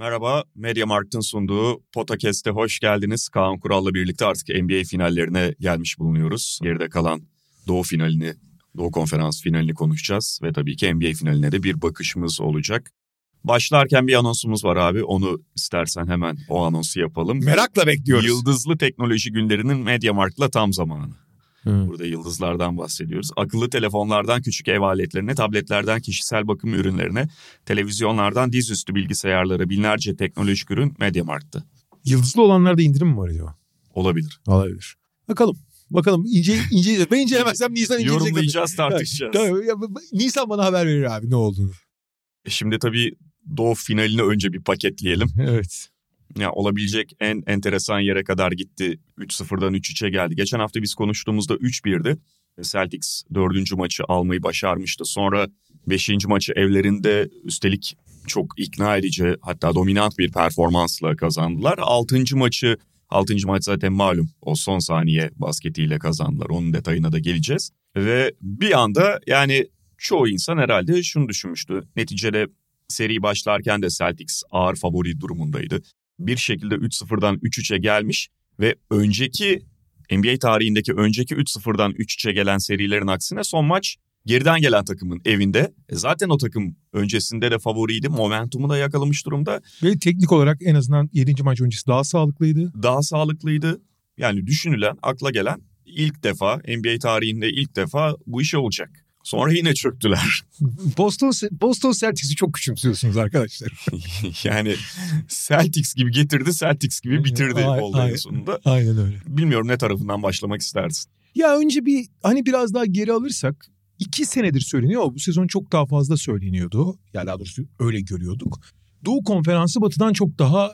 Merhaba, Mediamarkt'ın sunduğu Potakest'e hoş geldiniz. Kaan Kural'la birlikte artık NBA finallerine gelmiş bulunuyoruz. Geride kalan Doğu finalini, Doğu Konferans finalini konuşacağız ve tabii ki NBA finaline de bir bakışımız olacak. Başlarken bir anonsumuz var abi. Onu istersen hemen o anonsu yapalım. Merakla bekliyoruz. Yıldızlı teknoloji günlerinin Mediamarkt'la tam zamanı. Burada yıldızlardan bahsediyoruz. Akıllı telefonlardan küçük ev aletlerine, tabletlerden kişisel bakım ürünlerine, televizyonlardan dizüstü bilgisayarlara binlerce teknolojik ürün Mediamarkt'ta. Yıldızlı olanlarda indirim mi var acaba? Olabilir. Olabilir. Bakalım. Bakalım ince ince ben incelemezsem Nisan inceleyecek. Yorumlayacağız, tartışacağız. Nisan bana haber verir abi ne olduğunu. E Şimdi tabii Doğu finalini önce bir paketleyelim. Evet. Ya olabilecek en enteresan yere kadar gitti. 3-0'dan 3-3'e geldi. Geçen hafta biz konuştuğumuzda 3-1'di. Celtics dördüncü maçı almayı başarmıştı. Sonra beşinci maçı evlerinde üstelik çok ikna edici hatta dominant bir performansla kazandılar. Altıncı maçı, altıncı maç zaten malum o son saniye basketiyle kazandılar. Onun detayına da geleceğiz. Ve bir anda yani çoğu insan herhalde şunu düşünmüştü. Neticede seri başlarken de Celtics ağır favori durumundaydı. Bir şekilde 3-0'dan 3-3'e gelmiş ve önceki NBA tarihindeki önceki 3-0'dan 3-3'e gelen serilerin aksine son maç geriden gelen takımın evinde. E zaten o takım öncesinde de favoriydi. Momentumu da yakalamış durumda. Ve teknik olarak en azından 7. maç öncesi daha sağlıklıydı. Daha sağlıklıydı. Yani düşünülen, akla gelen ilk defa NBA tarihinde ilk defa bu iş olacak. Sonra yine çöktüler. Boston Boston Celtics'i çok küçümsüyorsunuz arkadaşlar. yani Celtics gibi getirdi, Celtics gibi bitirdi Ay- oldu en sonunda. Aynen öyle. Bilmiyorum ne tarafından başlamak istersin. Ya önce bir hani biraz daha geri alırsak iki senedir söyleniyor ama bu sezon çok daha fazla söyleniyordu. Ya daha doğrusu öyle görüyorduk. Doğu Konferansı Batı'dan çok daha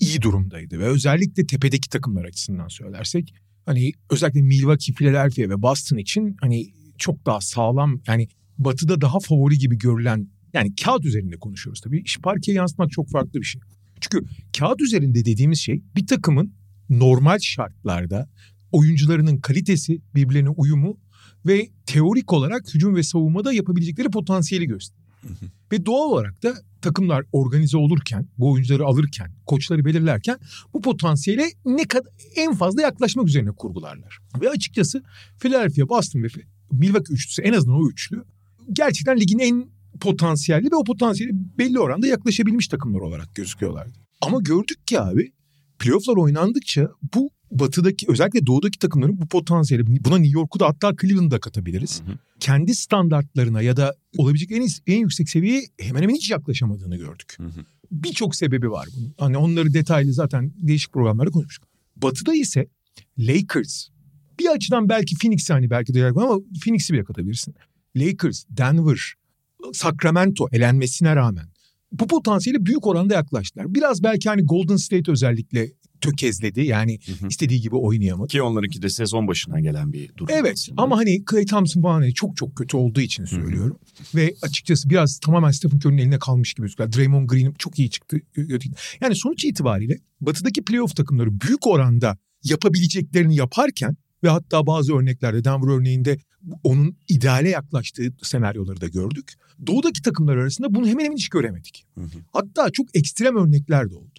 iyi durumdaydı ve özellikle tepedeki takımlar açısından söylersek hani özellikle Milwaukee, Philadelphia ve Boston için hani çok daha sağlam yani Batı'da daha favori gibi görülen yani kağıt üzerinde konuşuyoruz tabii. İş parkeye yansıtmak çok farklı bir şey. Çünkü kağıt üzerinde dediğimiz şey bir takımın normal şartlarda oyuncularının kalitesi, birbirlerine uyumu ve teorik olarak hücum ve savunmada yapabilecekleri potansiyeli gösteriyor. ve doğal olarak da takımlar organize olurken, bu oyuncuları alırken, koçları belirlerken bu potansiyele ne kadar en fazla yaklaşmak üzerine kurgularlar. Ve açıkçası Philadelphia, Boston ve Milwaukee üçlüsü en azından o üçlü gerçekten ligin en potansiyelli ve o potansiyeli belli oranda yaklaşabilmiş takımlar olarak gözüküyorlardı. Ama gördük ki abi playofflar oynandıkça bu batıdaki özellikle doğudaki takımların bu potansiyeli buna New York'u da hatta Cleveland'ı da katabiliriz. Hı hı. Kendi standartlarına ya da olabilecek en, en yüksek seviyeye hemen hemen hiç yaklaşamadığını gördük. Birçok sebebi var bunun. Hani onları detaylı zaten değişik programlarda konuşmuştuk. Batıda ise Lakers bir açıdan belki Phoenix'i hani belki de ama Phoenix'i bile katabilirsin. Lakers, Denver, Sacramento elenmesine rağmen bu potansiyeli büyük oranda yaklaştılar. Biraz belki hani Golden State özellikle tökezledi. Yani hı. istediği gibi oynayamadı. Ki onlarınki de sezon başından gelen bir durum. Evet aslında. ama hani Clay Thompson falan hani çok çok kötü olduğu için söylüyorum. Ve açıkçası biraz tamamen Stephen Curry'nin eline kalmış gibi gözüküyor. Draymond Green çok iyi çıktı. Yani sonuç itibariyle batıdaki playoff takımları büyük oranda yapabileceklerini yaparken ve hatta bazı örneklerde Denver örneğinde onun ideale yaklaştığı senaryoları da gördük. Doğudaki takımlar arasında bunu hemen hemen hiç göremedik. Hı hı. Hatta çok ekstrem örnekler de oldu.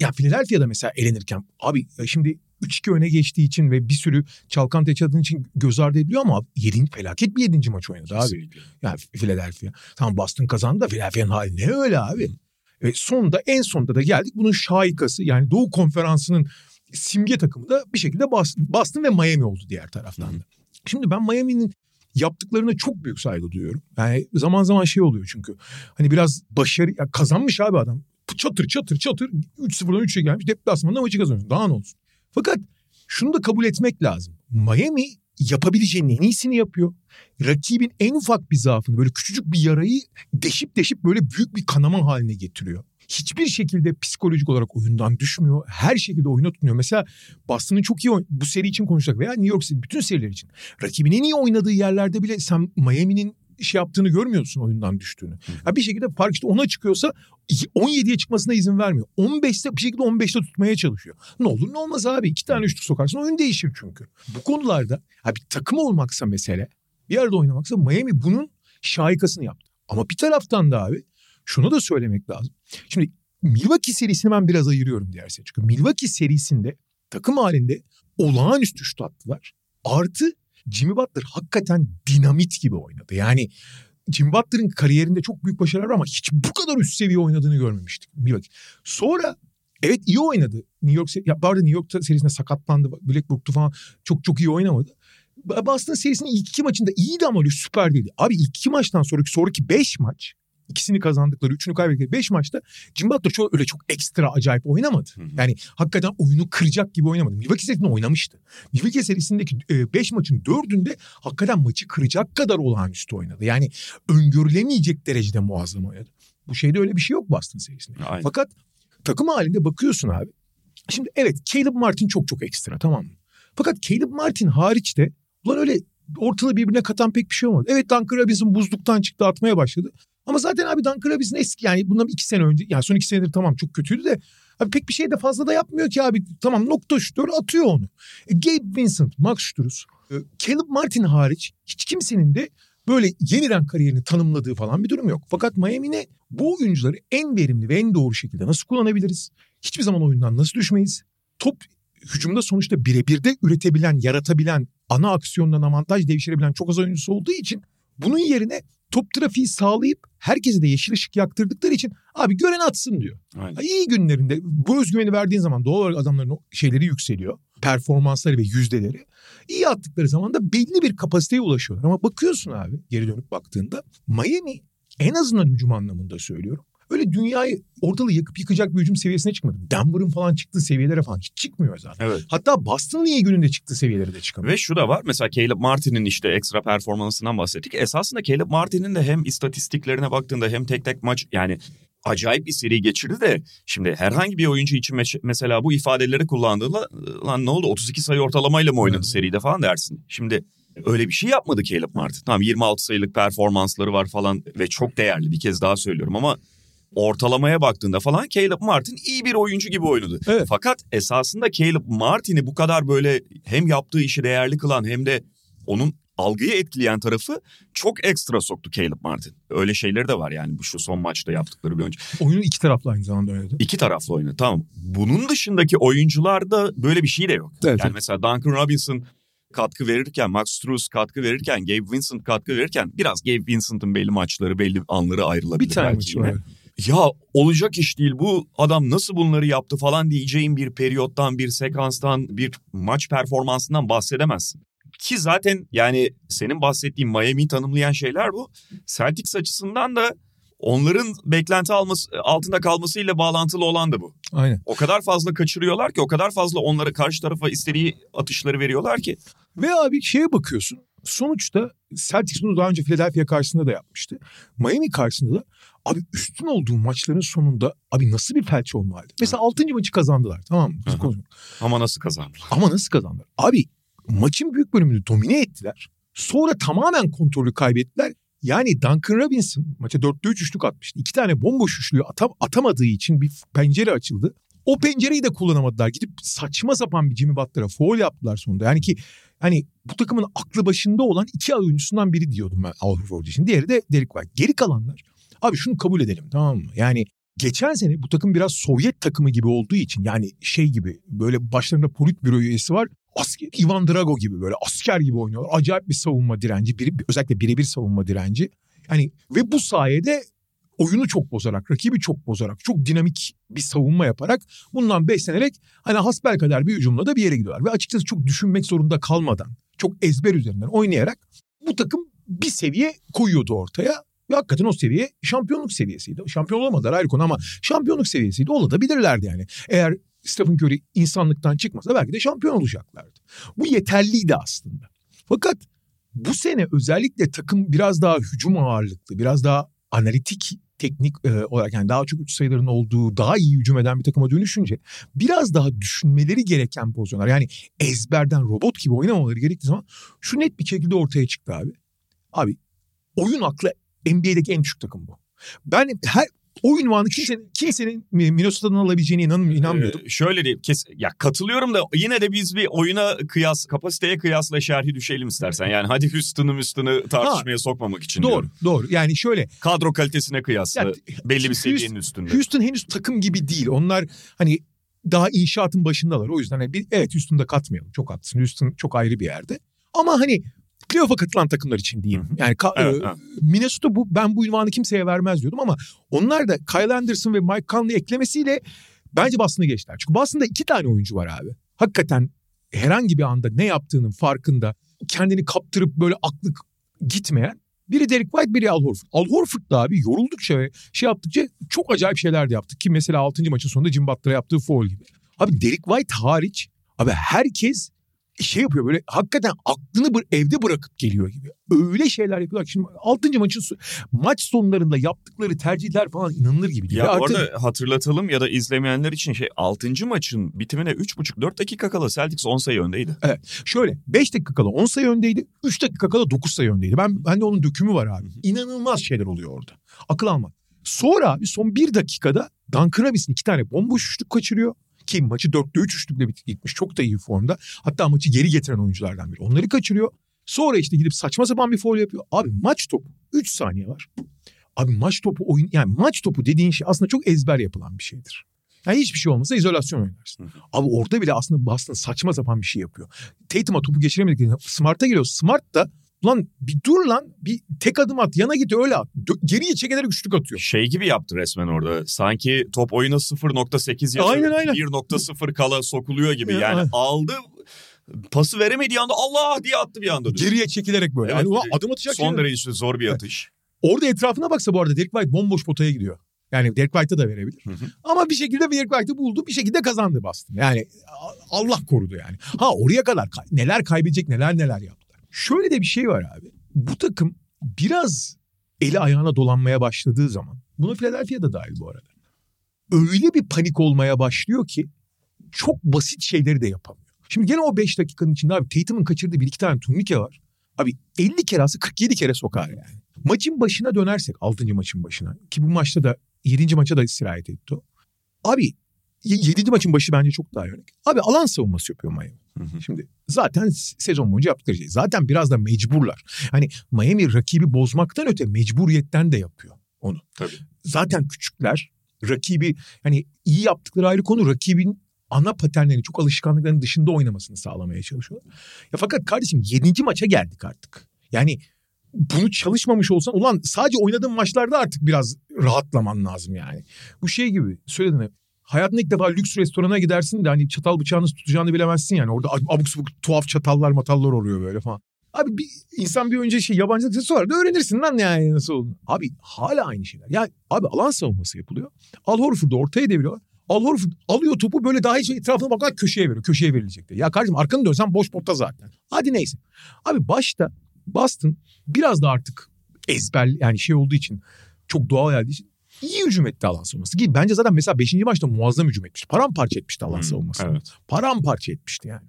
Ya Philadelphia'da mesela elenirken abi ya şimdi 3-2 öne geçtiği için ve bir sürü çalkantı çadığın için göz ardı ediliyor ama yedin, felaket bir yedinci maç oynadı abi. Yani Philadelphia. Tamam Boston kazandı da Philadelphia'nın hali ne öyle abi. Ve sonunda en sonunda da geldik bunun şahikası yani Doğu Konferansı'nın simge takımı da bir şekilde Boston, Boston ve Miami oldu diğer taraftan da. Şimdi ben Miami'nin yaptıklarına çok büyük saygı duyuyorum. Yani zaman zaman şey oluyor çünkü. Hani biraz başarı ya kazanmış abi adam. Çatır çatır çatır 3-0'dan 3'e gelmiş. Deplasmanda maçı kazanıyor. Daha ne olsun. Fakat şunu da kabul etmek lazım. Miami yapabileceğinin en iyisini yapıyor. Rakibin en ufak bir zaafını böyle küçücük bir yarayı deşip deşip böyle büyük bir kanama haline getiriyor. Hiçbir şekilde psikolojik olarak oyundan düşmüyor. Her şekilde oyuna tutunuyor. Mesela Boston'ın çok iyi bu seri için konuşacak veya New York City bütün seriler için. Rakibinin iyi oynadığı yerlerde bile sen Miami'nin şey yaptığını görmüyorsun oyundan düştüğünü. Ha bir şekilde fark işte ona çıkıyorsa 17'ye çıkmasına izin vermiyor. 15'te bir şekilde 15'te tutmaya çalışıyor. Ne olur ne olmaz abi. iki tane üçlük sokarsın oyun değişir çünkü. Bu konularda abi takım olmaksa mesele bir arada oynamaksa Miami bunun şahikasını yaptı. Ama bir taraftan da abi şunu da söylemek lazım. Şimdi Milwaukee serisini ben biraz ayırıyorum diğer seri. Çünkü Milwaukee serisinde takım halinde olağanüstü şut attılar. Artı Jimmy Butler hakikaten dinamit gibi oynadı. Yani Jimmy Butler'ın kariyerinde çok büyük başarılar var ama hiç bu kadar üst seviye oynadığını görmemiştik Milwaukee. Sonra evet iyi oynadı. New York ya arada New York serisinde sakatlandı. Blackbrook'tu falan çok çok iyi oynamadı. Boston serisinin ilk iki maçında iyiydi ama öyle süper değildi. Abi ilk iki maçtan sonraki sonraki beş maç ikisini kazandıkları, üçünü kaybettikleri beş maçta Butler çok öyle çok ekstra acayip oynamadı. Yani hakikaten oyunu kıracak gibi oynamadı. Milwaukee serisinde oynamıştı. Milwaukee serisindeki e, beş maçın dördünde hakikaten maçı kıracak kadar olağanüstü oynadı. Yani öngörülemeyecek derecede muazzam oynadı. Bu şeyde öyle bir şey yok Boston serisinde. Aynen. Fakat takım halinde bakıyorsun abi. Şimdi evet Caleb Martin çok çok ekstra tamam mı? Fakat Caleb Martin hariç de ulan öyle ortalığı birbirine katan pek bir şey olmadı. Evet Duncan Robinson buzluktan çıktı atmaya başladı. Ama zaten abi Duncan Robinson eski yani bundan iki sene önce yani son iki senedir tamam çok kötüydü de abi pek bir şey de fazla da yapmıyor ki abi. Tamam nokta şutör atıyor onu. E, Gabe Vincent, Max Struz, e, Caleb Martin hariç hiç kimsenin de böyle yeniden kariyerini tanımladığı falan bir durum yok. Fakat Miami'ne bu oyuncuları en verimli ve en doğru şekilde nasıl kullanabiliriz? Hiçbir zaman oyundan nasıl düşmeyiz? Top hücumda sonuçta birebir de üretebilen, yaratabilen, ana aksiyondan avantaj devşirebilen çok az oyuncusu olduğu için bunun yerine top trafiği sağlayıp herkese de yeşil ışık yaktırdıkları için abi gören atsın diyor. Aynen. İyi günlerinde bu özgüveni verdiğin zaman doğal olarak adamların şeyleri yükseliyor. Performansları ve yüzdeleri. İyi attıkları zaman da belli bir kapasiteye ulaşıyorlar. Ama bakıyorsun abi geri dönüp baktığında Miami en azından hücum anlamında söylüyorum. Öyle dünyayı ortalığı yakıp yıkacak bir hücum seviyesine çıkmadı. Denver'ın falan çıktığı seviyelere falan hiç çıkmıyor zaten. Evet. Hatta Boston'ın iyi gününde çıktığı seviyelere de çıkamıyor. Ve şu da var mesela Caleb Martin'in işte ekstra performansından bahsettik. Esasında Caleb Martin'in de hem istatistiklerine baktığında hem tek tek maç yani acayip bir seri geçirdi de şimdi herhangi bir oyuncu için me- mesela bu ifadeleri kullandığında lan ne oldu 32 sayı ortalamayla mı oynadı Evet. seride falan dersin. Şimdi öyle bir şey yapmadı Caleb Martin. Tamam 26 sayılık performansları var falan ve çok değerli bir kez daha söylüyorum ama ortalamaya baktığında falan Caleb Martin iyi bir oyuncu gibi oynadı. Evet. Fakat esasında Caleb Martin'i bu kadar böyle hem yaptığı işi değerli kılan hem de onun algıyı etkileyen tarafı çok ekstra soktu Caleb Martin. Öyle şeyleri de var yani bu şu son maçta yaptıkları bir oyuncu. Oyunun iki taraflı aynı zamanda oynadı. İki taraflı oynadı tamam. Bunun dışındaki oyuncularda böyle bir şey de yok. Evet, yani evet. mesela Duncan Robinson katkı verirken, Max Struz katkı verirken, Gabe Vincent katkı verirken biraz Gabe Vincent'ın belli maçları, belli anları ayrılabilir. Bir tane belki maçı yine. var. Ya olacak iş değil bu adam nasıl bunları yaptı falan diyeceğin bir periyottan, bir sekanstan, bir maç performansından bahsedemezsin. Ki zaten yani senin bahsettiğin Miami'yi tanımlayan şeyler bu. Celtics açısından da onların beklenti alması, altında kalmasıyla bağlantılı olan da bu. Aynen. O kadar fazla kaçırıyorlar ki o kadar fazla onlara karşı tarafa istediği atışları veriyorlar ki. Ve abi şeye bakıyorsun. Sonuçta Celtics bunu daha önce Philadelphia karşısında da yapmıştı. Miami karşısında da abi üstün olduğu maçların sonunda abi nasıl bir felç olma halde. Mesela 6. maçı kazandılar tamam mı? Biz. Ama nasıl kazandı? Ama nasıl kazandılar? Abi maçın büyük bölümünü domine ettiler. Sonra tamamen kontrolü kaybettiler. Yani Duncan Robinson maça 4'te 3 üçlük atmıştı. İki tane bomboş üçlüğü atam, atamadığı için bir pencere açıldı. O pencereyi de kullanamadılar. Gidip saçma sapan bir Jimmy Butler'a foul yaptılar sonunda. Yani ki hani bu takımın aklı başında olan iki oyuncusundan biri diyordum ben Al Horford için. Diğeri de Derek White. Geri kalanlar abi şunu kabul edelim tamam mı? Yani geçen sene bu takım biraz Sovyet takımı gibi olduğu için yani şey gibi böyle başlarında politbüro üyesi var. Asker, Ivan Drago gibi böyle asker gibi oynuyorlar. Acayip bir savunma direnci. Biri, özellikle birebir savunma direnci. Yani ve bu sayede oyunu çok bozarak, rakibi çok bozarak, çok dinamik bir savunma yaparak bundan beslenerek hani hasbelkader bir hücumla da bir yere gidiyorlar. Ve açıkçası çok düşünmek zorunda kalmadan, çok ezber üzerinden oynayarak bu takım bir seviye koyuyordu ortaya. Ve hakikaten o seviye şampiyonluk seviyesiydi. Şampiyon olamadılar ayrı konu ama şampiyonluk seviyesiydi. Olabilirlerdi yani. Eğer Stephen Curry insanlıktan çıkmasa belki de şampiyon olacaklardı. Bu yeterliydi aslında. Fakat bu sene özellikle takım biraz daha hücum ağırlıklı, biraz daha analitik teknik e, olarak yani daha çok üç sayıların olduğu daha iyi hücum eden bir takıma dönüşünce biraz daha düşünmeleri gereken pozisyonlar yani ezberden robot gibi oynamamaları gerektiği zaman şu net bir şekilde ortaya çıktı abi. Abi oyun aklı NBA'deki en düşük takım bu. Ben her o ünvanı kimsenin, kimsenin Minnesota'dan alabileceğine inan, inanmıyordum. Ee, şöyle diyeyim. Kes, ya katılıyorum da yine de biz bir oyuna kıyas, kapasiteye kıyasla şerhi düşelim istersen. Yani hadi Houston'ı Houston'ı tartışmaya ha, sokmamak için Doğru, diyorum. doğru. Yani şöyle. Kadro kalitesine kıyasla ya, belli bir seviyenin Houston, üstünde. Houston henüz takım gibi değil. Onlar hani daha inşaatın başındalar. O yüzden hani bir, evet Houston'da katmayalım. Çok haklısın. Houston çok ayrı bir yerde. Ama hani playoff'a katılan takımlar için diyeyim. Yani evet, e, evet. Minnesota bu ben bu ünvanı kimseye vermez diyordum ama onlar da Kyle Anderson ve Mike Conley eklemesiyle bence Boston'ı geçtiler. Çünkü Boston'da iki tane oyuncu var abi. Hakikaten herhangi bir anda ne yaptığının farkında kendini kaptırıp böyle aklı gitmeyen biri Derek White, biri Al Horford. Al Horford da abi yoruldukça ve şey yaptıkça çok acayip şeyler de yaptı. Ki mesela 6. maçın sonunda Jim Butler'a yaptığı foul gibi. Abi Derek White hariç abi herkes şey yapıyor böyle hakikaten aklını evde bırakıp geliyor gibi. Öyle şeyler yapıyorlar. Şimdi 6. maçın maç sonlarında yaptıkları tercihler falan inanılır gibi değil. Ya Artık... orada hatırlatalım ya da izlemeyenler için şey 6. maçın bitimine 3,5-4 dakika kala Celtics 10 sayı öndeydi. Evet. Şöyle 5 dakika kala 10 sayı öndeydi. 3 dakika kala 9 sayı öndeydi. Ben bende onun dökümü var abi. İnanılmaz şeyler oluyor orada. Akıl almak. Sonra abi son bir dakikada Duncan Robinson iki tane bomboş üçlük kaçırıyor. Ki maçı 4'te 3 üçlükle gitmiş. Çok da iyi formda. Hatta maçı geri getiren oyunculardan biri. Onları kaçırıyor. Sonra işte gidip saçma sapan bir foul yapıyor. Abi maç topu 3 saniye var. Abi maç topu oyun yani maç topu dediğin şey aslında çok ezber yapılan bir şeydir. Yani hiçbir şey olmasa izolasyon oynarsın. Abi orada bile aslında Boston saçma sapan bir şey yapıyor. Tatum'a topu geçiremedik. Smart'a geliyor. Smart da Lan bir dur lan bir tek adım at yana git öyle at. Geriye çekerek üçlük atıyor. Şey gibi yaptı resmen orada. Sanki top oyuna 0.8 yazıyor. Aynen aynen. 1.0 kala sokuluyor gibi. Yani aynen. aldı pası veremediği anda Allah diye attı bir anda. Geriye çekilerek böyle. Evet, yani adım atacak. Son derece işte zor bir atış. Orada etrafına baksa bu arada Derek White bomboş potaya gidiyor. Yani Derek White'a da verebilir. Hı hı. Ama bir şekilde Derek White'ı buldu. Bir şekilde kazandı Boston. Yani Allah korudu yani. Ha oraya kadar neler kaybedecek neler neler yaptı. Şöyle de bir şey var abi. Bu takım biraz eli ayağına dolanmaya başladığı zaman bunu Philadelphia'da dahil bu arada. Öyle bir panik olmaya başlıyor ki çok basit şeyleri de yapamıyor. Şimdi gene o 5 dakikanın içinde abi Tatum'un kaçırdığı bir iki tane turnike var. Abi 50 kere alsa 47 kere sokar yani. Maçın başına dönersek 6. maçın başına ki bu maçta da 7. maça da istirahat etti o. Abi 7. maçın başı bence çok daha örnek. Abi alan savunması yapıyor Miami. Hı hı. Şimdi zaten sezon boyunca yaptıkları şey. Zaten biraz da mecburlar. Hani Miami rakibi bozmaktan öte mecburiyetten de yapıyor onu. Tabii. Zaten küçükler rakibi hani iyi yaptıkları ayrı konu rakibin ana paternlerini çok alışkanlıklarının dışında oynamasını sağlamaya çalışıyorlar. Ya fakat kardeşim 7. maça geldik artık. Yani bunu çalışmamış olsan ulan sadece oynadığın maçlarda artık biraz rahatlaman lazım yani. Bu şey gibi söyledin Hayatında ilk defa lüks restorana gidersin de hani çatal bıçağını tutacağını bilemezsin yani. Orada abuk subuk tuhaf çatallar matallar oluyor böyle falan. Abi bir insan bir önce şey yabancılık sonra da öğrenirsin lan yani nasıl olduğunu. Abi hala aynı şeyler. Yani abi alan savunması yapılıyor. Al Horford'u ortaya deviriyorlar. Al Horford alıyor topu böyle daha hiç etrafına bakarak köşeye veriyor. Köşeye verilecek diye. Ya kardeşim arkanı dönsen boş potta zaten. Hadi neyse. Abi başta Boston biraz da artık ezber yani şey olduğu için çok doğal geldiği için iyi hücum etti alan savunması. Ki bence zaten mesela 5. maçta muazzam hücum etmişti. Paramparça etmişti alan hmm, savunması. Evet. Paramparça etmişti yani.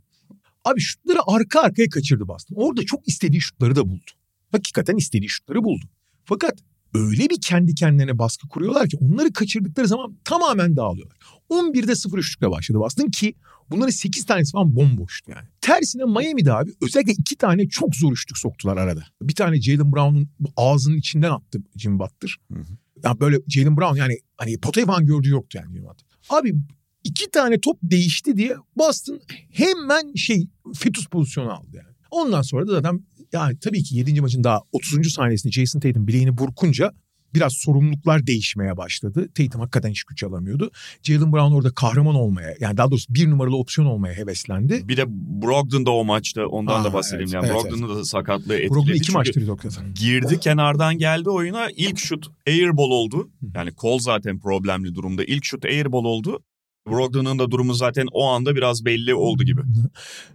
Abi şutları arka arkaya kaçırdı Boston. Orada çok istediği şutları da buldu. Hakikaten istediği şutları buldu. Fakat öyle bir kendi kendilerine baskı kuruyorlar ki onları kaçırdıkları zaman tamamen dağılıyorlar. 11'de 0 üçlükle başladı Boston ki bunların 8 tanesi falan bomboştu yani. Tersine Miami'de abi özellikle iki tane çok zor üçlük soktular arada. Bir tane Jalen Brown'un ağzının içinden attı Jim Butler. Hı hı. Ya böyle Jalen Brown yani hani potayı falan gördüğü yoktu yani. Abi iki tane top değişti diye Boston hemen şey fetus pozisyonu aldı yani. Ondan sonra da zaten yani tabii ki 7. maçın daha 30. saniyesinde Jason Tatum bileğini burkunca biraz sorumluluklar değişmeye başladı. Tatum hakikaten hiç güç alamıyordu. Jalen Brown orada kahraman olmaya yani daha doğrusu bir numaralı opsiyon olmaya heveslendi. Bir de Brogdon da o maçta ondan Aa, da bahsedeyim. Evet, yani evet, Brogdon'un evet. da sakatlığı etkiledi. Brogdon iki maçtır zaten. Girdi kenardan geldi oyuna ilk şut airball oldu. Yani kol zaten problemli durumda. İlk şut airball oldu. Brogdon'un da durumu zaten o anda biraz belli oldu gibi.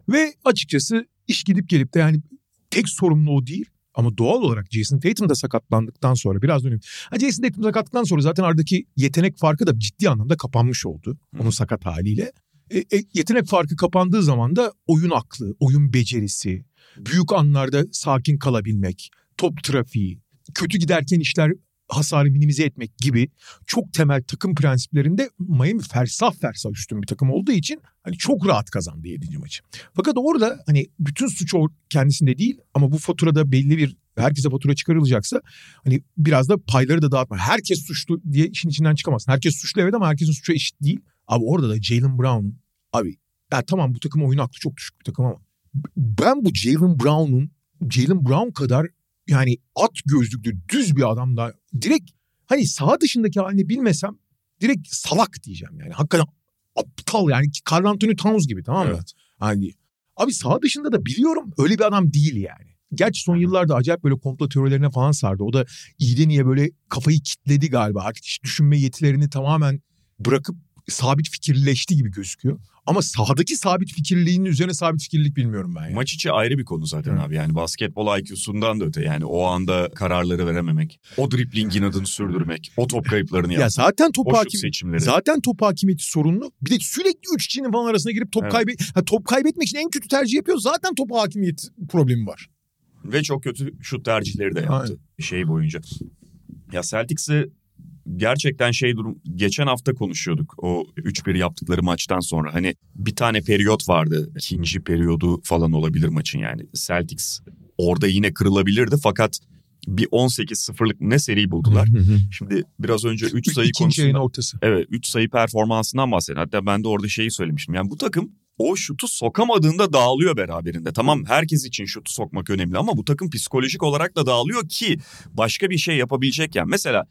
Ve açıkçası iş gidip gelip de yani tek sorumlu o değil. Ama doğal olarak Jason Tatum da sakatlandıktan sonra biraz döneyim. Ha Jason Tatum sakatlıktan sonra zaten aradaki yetenek farkı da ciddi anlamda kapanmış oldu. Onun sakat haliyle. E, e, yetenek farkı kapandığı zaman da oyun aklı, oyun becerisi, büyük anlarda sakin kalabilmek, top trafiği, kötü giderken işler hasarı minimize etmek gibi çok temel takım prensiplerinde Miami fersah fersah üstün bir takım olduğu için hani çok rahat kazandı 7. maçı. Fakat orada hani bütün suç kendisinde değil ama bu faturada belli bir herkese fatura çıkarılacaksa hani biraz da payları da dağıtma. Herkes suçlu diye işin içinden çıkamazsın. Herkes suçlu evet ama herkesin suçu eşit değil. Abi orada da Jalen Brown abi ya tamam bu takım oyun aklı çok düşük bir takım ama ben bu Jalen Brown'un Jalen Brown kadar yani at gözlüklü düz bir adam da direkt hani saha dışındaki halini bilmesem direkt salak diyeceğim yani. Hakikaten aptal yani Carl Anthony Towns gibi tamam mı? Evet. Hani abi saha dışında da biliyorum öyle bir adam değil yani. Gerçi son yıllarda acayip böyle komplo teorilerine falan sardı. O da iyiden niye böyle kafayı kitledi galiba. Artık hiç düşünme yetilerini tamamen bırakıp sabit fikirleşti gibi gözüküyor. Ama sahadaki sabit fikirliğinin üzerine sabit fikirlilik bilmiyorum ben. Yani. Maç içi ayrı bir konu zaten Evet. abi. Yani basketbol IQ'sundan da öte yani o anda kararları verememek, o driplingin adını sürdürmek, o top kayıplarını Ya yapmak, zaten top hakim seçimleri. zaten top hakimiyeti sorunlu. Bir de sürekli üç kişinin falan arasına girip top Evet. kaybet ha, top kaybetmek için en kötü tercih yapıyor. Zaten top hakimiyeti problemi var. Ve çok kötü şut tercihleri de yaptı şey boyunca. Ya Celtics'i gerçekten şey durum geçen hafta konuşuyorduk o 3-1 yaptıkları maçtan sonra hani bir tane periyot vardı ikinci periyodu falan olabilir maçın yani Celtics orada yine kırılabilirdi fakat bir 18-0'lık ne seri buldular. Şimdi biraz önce 3 sayı konusunda ortası. Evet 3 sayı performansından bahsedin. Hatta ben de orada şeyi söylemiştim. Yani bu takım o şutu sokamadığında dağılıyor beraberinde. Tamam herkes için şutu sokmak önemli ama bu takım psikolojik olarak da dağılıyor ki başka bir şey yapabilecekken. Mesela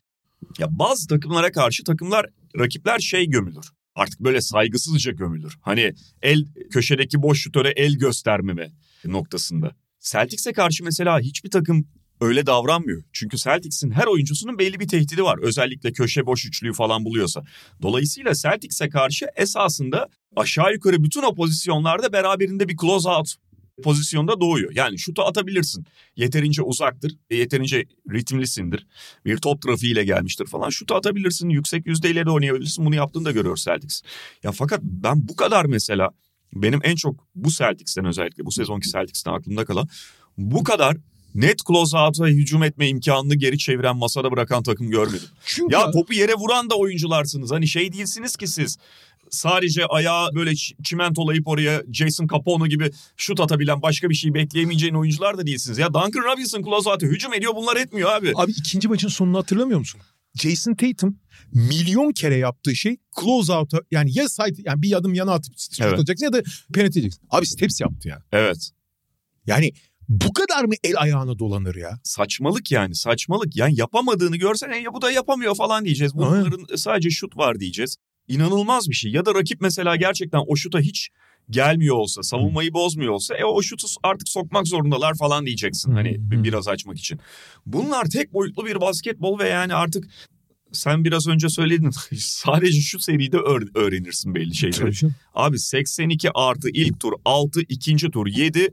ya bazı takımlara karşı takımlar rakipler şey gömülür. Artık böyle saygısızca gömülür. Hani el köşedeki boş şutöre el göstermeme noktasında. Celtics'e karşı mesela hiçbir takım öyle davranmıyor. Çünkü Celtics'in her oyuncusunun belli bir tehdidi var. Özellikle köşe boş üçlüyü falan buluyorsa. Dolayısıyla Celtics'e karşı esasında aşağı yukarı bütün o pozisyonlarda beraberinde bir close out pozisyonda doğuyor. Yani şutu atabilirsin. Yeterince uzaktır, e, yeterince ritimlisindir. Bir top trafiğiyle gelmiştir falan. Şutu atabilirsin, yüksek yüzdeyle de oynayabilirsin. Bunu yaptığını da görüyoruz Celtics. Ya fakat ben bu kadar mesela benim en çok bu Celtics'ten özellikle bu sezonki Celtics'ten aklımda kalan bu kadar net closeout'a hücum etme imkanını geri çeviren masada bırakan takım görmedim. Çünkü Ya topu yere vuran da oyuncularsınız. Hani şey değilsiniz ki siz. Sadece ayağı böyle çimentolayıp oraya Jason Capone gibi şut atabilen başka bir şey bekleyemeyeceğin oyuncular da değilsiniz. Ya Duncan Robinson closeout'a hücum ediyor bunlar etmiyor abi. Abi ikinci maçın sonunu hatırlamıyor musun? Jason Tatum milyon kere yaptığı şey close out'a yani ya side yani bir adım yana atıp şut Evet. atacaksın ya da penetre edeceksin. Abi steps yaptı ya. Evet. Yani bu kadar mı el ayağına dolanır ya? Saçmalık yani saçmalık. Yani yapamadığını görsen "E, ya bu da yapamıyor falan diyeceğiz. Aynen. Bunların sadece şut var diyeceğiz. İnanılmaz bir şey. Ya da rakip mesela gerçekten o şuta hiç gelmiyor olsa, savunmayı bozmuyor olsa e o şutu artık sokmak zorundalar falan diyeceksin. Hani biraz açmak için. Bunlar tek boyutlu bir basketbol ve yani artık sen biraz önce söyledin sadece şu seride öğ- öğrenirsin belli şeyleri. Tabii. Abi 82 artı ilk tur 6 ikinci tur 7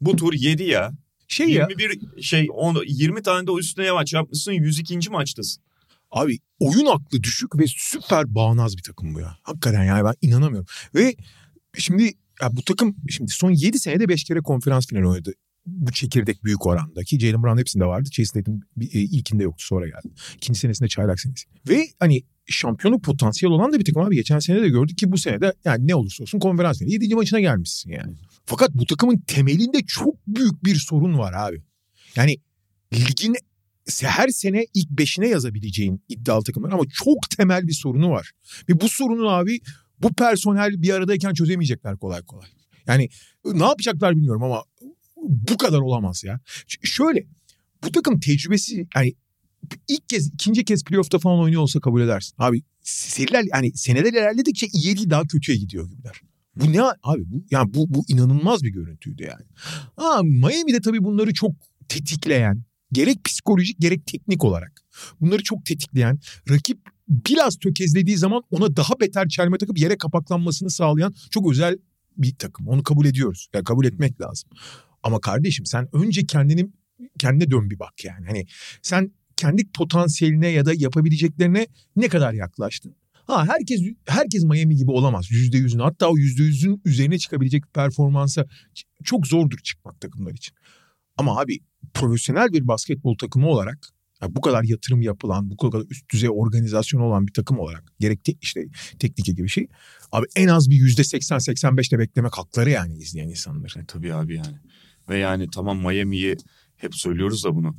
bu tur 7 ya. Şey ya 21 şey on, 20 tane de üstüne maç yapmışsın 102. maçtasın. Abi oyun aklı düşük ve süper bağnaz bir takım bu ya. Hakikaten yani ben inanamıyorum. Ve şimdi ya bu takım şimdi son 7 senede 5 kere konferans finali oynadı. Bu çekirdek büyük oranda ki Jalen Brown hepsinde vardı. Jason Tatum e, ilkinde yoktu sonra geldi. İkinci senesinde çaylak senesi. Ve hani şampiyonluk potansiyel olan da bir takım abi. Geçen sene de gördük ki bu sene de yani ne olursa olsun konferans finali 7. maçına gelmişsin yani. Fakat bu takımın temelinde çok büyük bir sorun var abi. Yani ligin her sene ilk beşine yazabileceğin iddialı takımlar ama çok temel bir sorunu var. Ve bu sorunu abi bu personel bir aradayken çözemeyecekler kolay kolay. Yani ne yapacaklar bilmiyorum ama bu kadar olamaz ya. Ş- şöyle bu takım tecrübesi yani ilk kez ikinci kez playoff'ta falan oynuyor olsa kabul edersin. Abi seriler yani seneler ilerledikçe iyiye değil daha kötüye gidiyor gibiler. Bu ne abi bu yani bu bu inanılmaz bir görüntüydü yani. Ha Miami'de tabii bunları çok tetikleyen gerek psikolojik gerek teknik olarak bunları çok tetikleyen rakip biraz tökezlediği zaman ona daha beter çelme takıp yere kapaklanmasını sağlayan çok özel bir takım. Onu kabul ediyoruz. Yani kabul etmek lazım. Ama kardeşim sen önce kendini kendine dön bir bak yani. Hani sen kendi potansiyeline ya da yapabileceklerine ne kadar yaklaştın? Ha herkes herkes Miami gibi olamaz yüzde yüzün. Hatta o yüzde yüzün üzerine çıkabilecek performansa çok zordur çıkmak takımlar için. Ama abi profesyonel bir basketbol takımı olarak yani bu kadar yatırım yapılan, bu kadar üst düzey organizasyon olan bir takım olarak gerek te, işte teknik gibi şey. Abi en az bir yüzde 80-85 de beklemek hakları yani izleyen insanlar. E, tabii abi yani. Ve yani tamam Miami'yi hep söylüyoruz da bunu.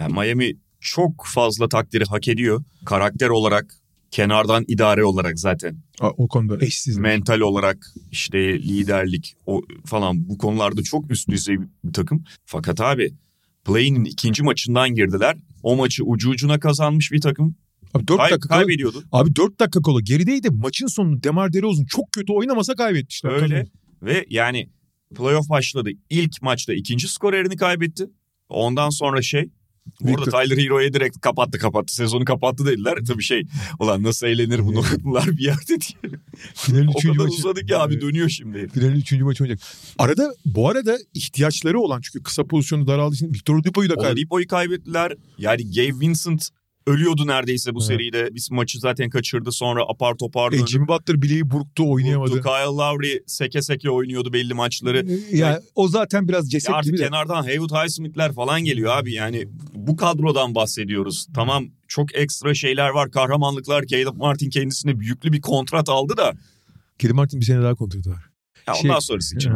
Yani Miami çok fazla takdiri hak ediyor. Karakter olarak, kenardan idare olarak zaten. O, o konuda eşsiz. Mental olarak işte liderlik o falan bu konularda çok üst düzey bir takım. Fakat abi Play'in ikinci maçından girdiler. O maçı ucu ucuna kazanmış bir takım. Abi 4 Kay- dakika kala, kaybediyordu. abi 4 dakika kala gerideydi. Maçın sonunu Demar DeRozan çok kötü oynamasa kaybetmişler. Öyle ve yani playoff başladı. İlk maçta ikinci skorerini kaybetti. Ondan sonra şey Victor. Tyler Hero'ya direkt kapattı kapattı. Sezonu kapattı dediler. Tabii şey ulan nasıl eğlenir bunu okuttular bir yerde diye. Finalin o kadar maçı. uzadı ki abi dönüyor şimdi. Finalin üçüncü maçı oynayacak. Arada bu arada ihtiyaçları olan çünkü kısa pozisyonu daraldığı için Victor Oladipo'yu da kaybetti. Oladipo'yu kaybettiler. Yani Gabe Vincent ölüyordu neredeyse bu Evet. seride. Biz maçı zaten kaçırdı. Sonra apar topar E. Jimmy Butler bileği burktu oynayamadı. Vurdu. Kyle Lowry seke seke oynuyordu belli maçları. E, Ya o zaten biraz Ya ceset artık gibi de. kenardan Haywood Highsmith'ler falan geliyor abi. Yani bu kadrodan bahsediyoruz. Tamam çok ekstra şeyler var. Kahramanlıklar. Caleb Martin kendisine büyüklü bir kontrat aldı da. Kedi Martin bir sene daha kontratı var. Ya Şey- ondan sonrası için.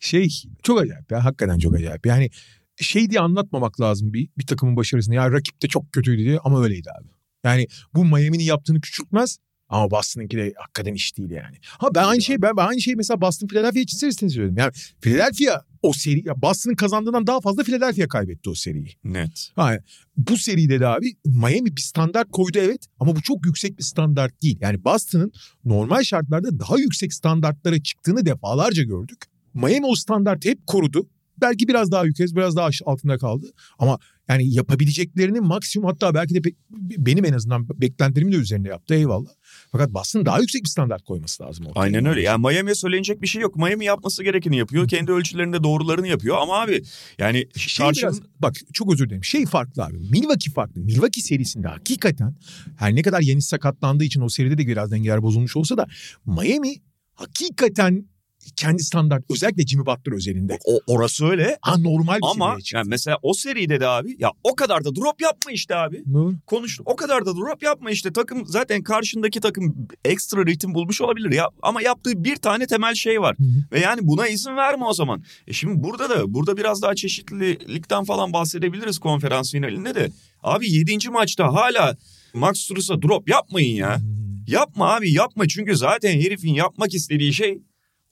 Şey çok acayip ya hakikaten çok acayip. Yani şey diye anlatmamak lazım bir, bir takımın başarısını. Ya rakip de çok kötüydü diye ama öyleydi abi. Yani bu Miami'nin yaptığını küçültmez ama Boston'ınki de hakikaten iş değil yani. Ha ben aynı şey ben, ben aynı şeyi mesela Boston Philadelphia için serisini söyledim. Yani Philadelphia o seri ya Boston'ın kazandığından daha fazla Philadelphia kaybetti o seriyi. Net. Ha, bu seride de abi Miami bir standart koydu evet ama bu çok yüksek bir standart değil. Yani Boston'ın normal şartlarda daha yüksek standartlara çıktığını defalarca gördük. Miami o standartı hep korudu. Belki biraz daha yüksek, biraz daha altında kaldı. Ama yani yapabileceklerinin maksimum hatta belki de benim en azından beklentilerimin de üzerinde yaptı eyvallah. Fakat Boston daha yüksek bir standart koyması lazım. ortaya. Aynen öyle. Yani Miami'ye söylenecek bir şey yok. Miami yapması gerekeni yapıyor. Kendi ölçülerinde doğrularını yapıyor. Ama abi yani Şey karşılığında- biraz, bak çok özür dilerim. Şey farklı abi. Milwaukee farklı. Milwaukee serisinde hakikaten her ne kadar Yanis sakatlandığı için o seride de biraz dengeler bozulmuş olsa da Miami hakikaten kendi standart özellikle Jimmy Butler özelinde o, orası öyle. anormal bir Ama yani mesela o seride de abi ya o kadar da drop yapma işte abi. Doğru. konuştuk. O kadar da drop yapma işte takım zaten karşındaki takım ekstra ritim bulmuş olabilir ya ama yaptığı bir tane temel şey var. Hı hı. Ve yani buna izin verme o zaman. E şimdi burada da burada biraz daha çeşitlilikten falan bahsedebiliriz konferans finalinde de. Abi 7. maçta hala Max Struz'a drop yapmayın ya. Yapma abi yapma çünkü zaten herifin yapmak istediği şey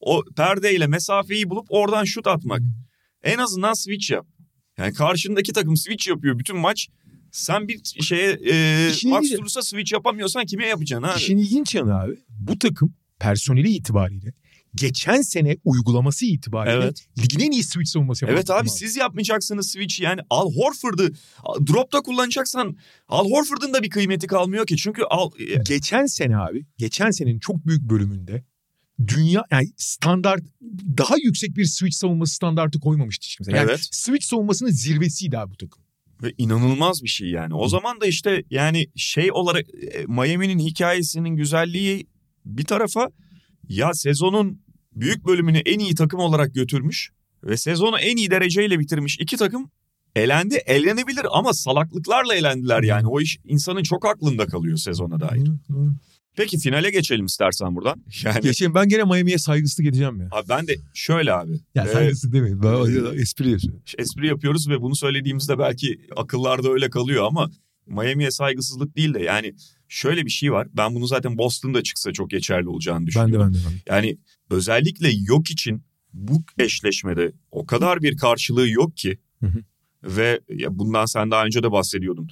o perdeyle mesafeyi bulup oradan şut atmak. En azından switch yap. Yani karşındaki takım switch yapıyor bütün maç. Sen bir şeye e, İşin Max ilginci- Struz'a switch yapamıyorsan kime yapacaksın abi? İşin ilginç yanı abi bu takım personeli itibariyle geçen sene uygulaması itibariyle Evet. ligin en iyi switch savunması yapan Evet takım abi siz yapmayacaksınız switch yani Al Horford'u dropta kullanacaksan Al Horford'un da bir kıymeti kalmıyor ki. Çünkü Al, e, Geçen sene abi, geçen senenin çok büyük bölümünde dünya yani standart daha yüksek bir switch savunması standartı koymamıştı hiç kimse. Yani Evet. switch savunmasının zirvesiydi abi bu takım. Ve inanılmaz bir şey yani. O zaman da işte yani şey olarak e, Miami'nin hikayesinin güzelliği bir tarafa ya sezonun büyük bölümünü en iyi takım olarak götürmüş ve sezonu en iyi dereceyle bitirmiş iki takım elendi. Elenebilir ama salaklıklarla elendiler yani. O iş insanın çok aklında kalıyor sezona dair. Peki finale geçelim istersen buradan. Yani Geçen ben gene Miami'ye saygısızlık edeceğim ya. abi ben de şöyle abi. Ya e, saygısızlık demeyin. Ben Ee, espri yapıyorum. espri yapıyoruz ve bunu söylediğimizde belki akıllarda öyle kalıyor ama Miami'ye saygısızlık değil de yani şöyle bir şey var. Ben bunu zaten Boston'da çıksa çok geçerli olacağını Ben düşünüyorum. de ben de. Ben de. Yani özellikle yok için bu eşleşmede o kadar bir karşılığı yok ki Hı hı. ve ya bundan sen daha önce de bahsediyordun.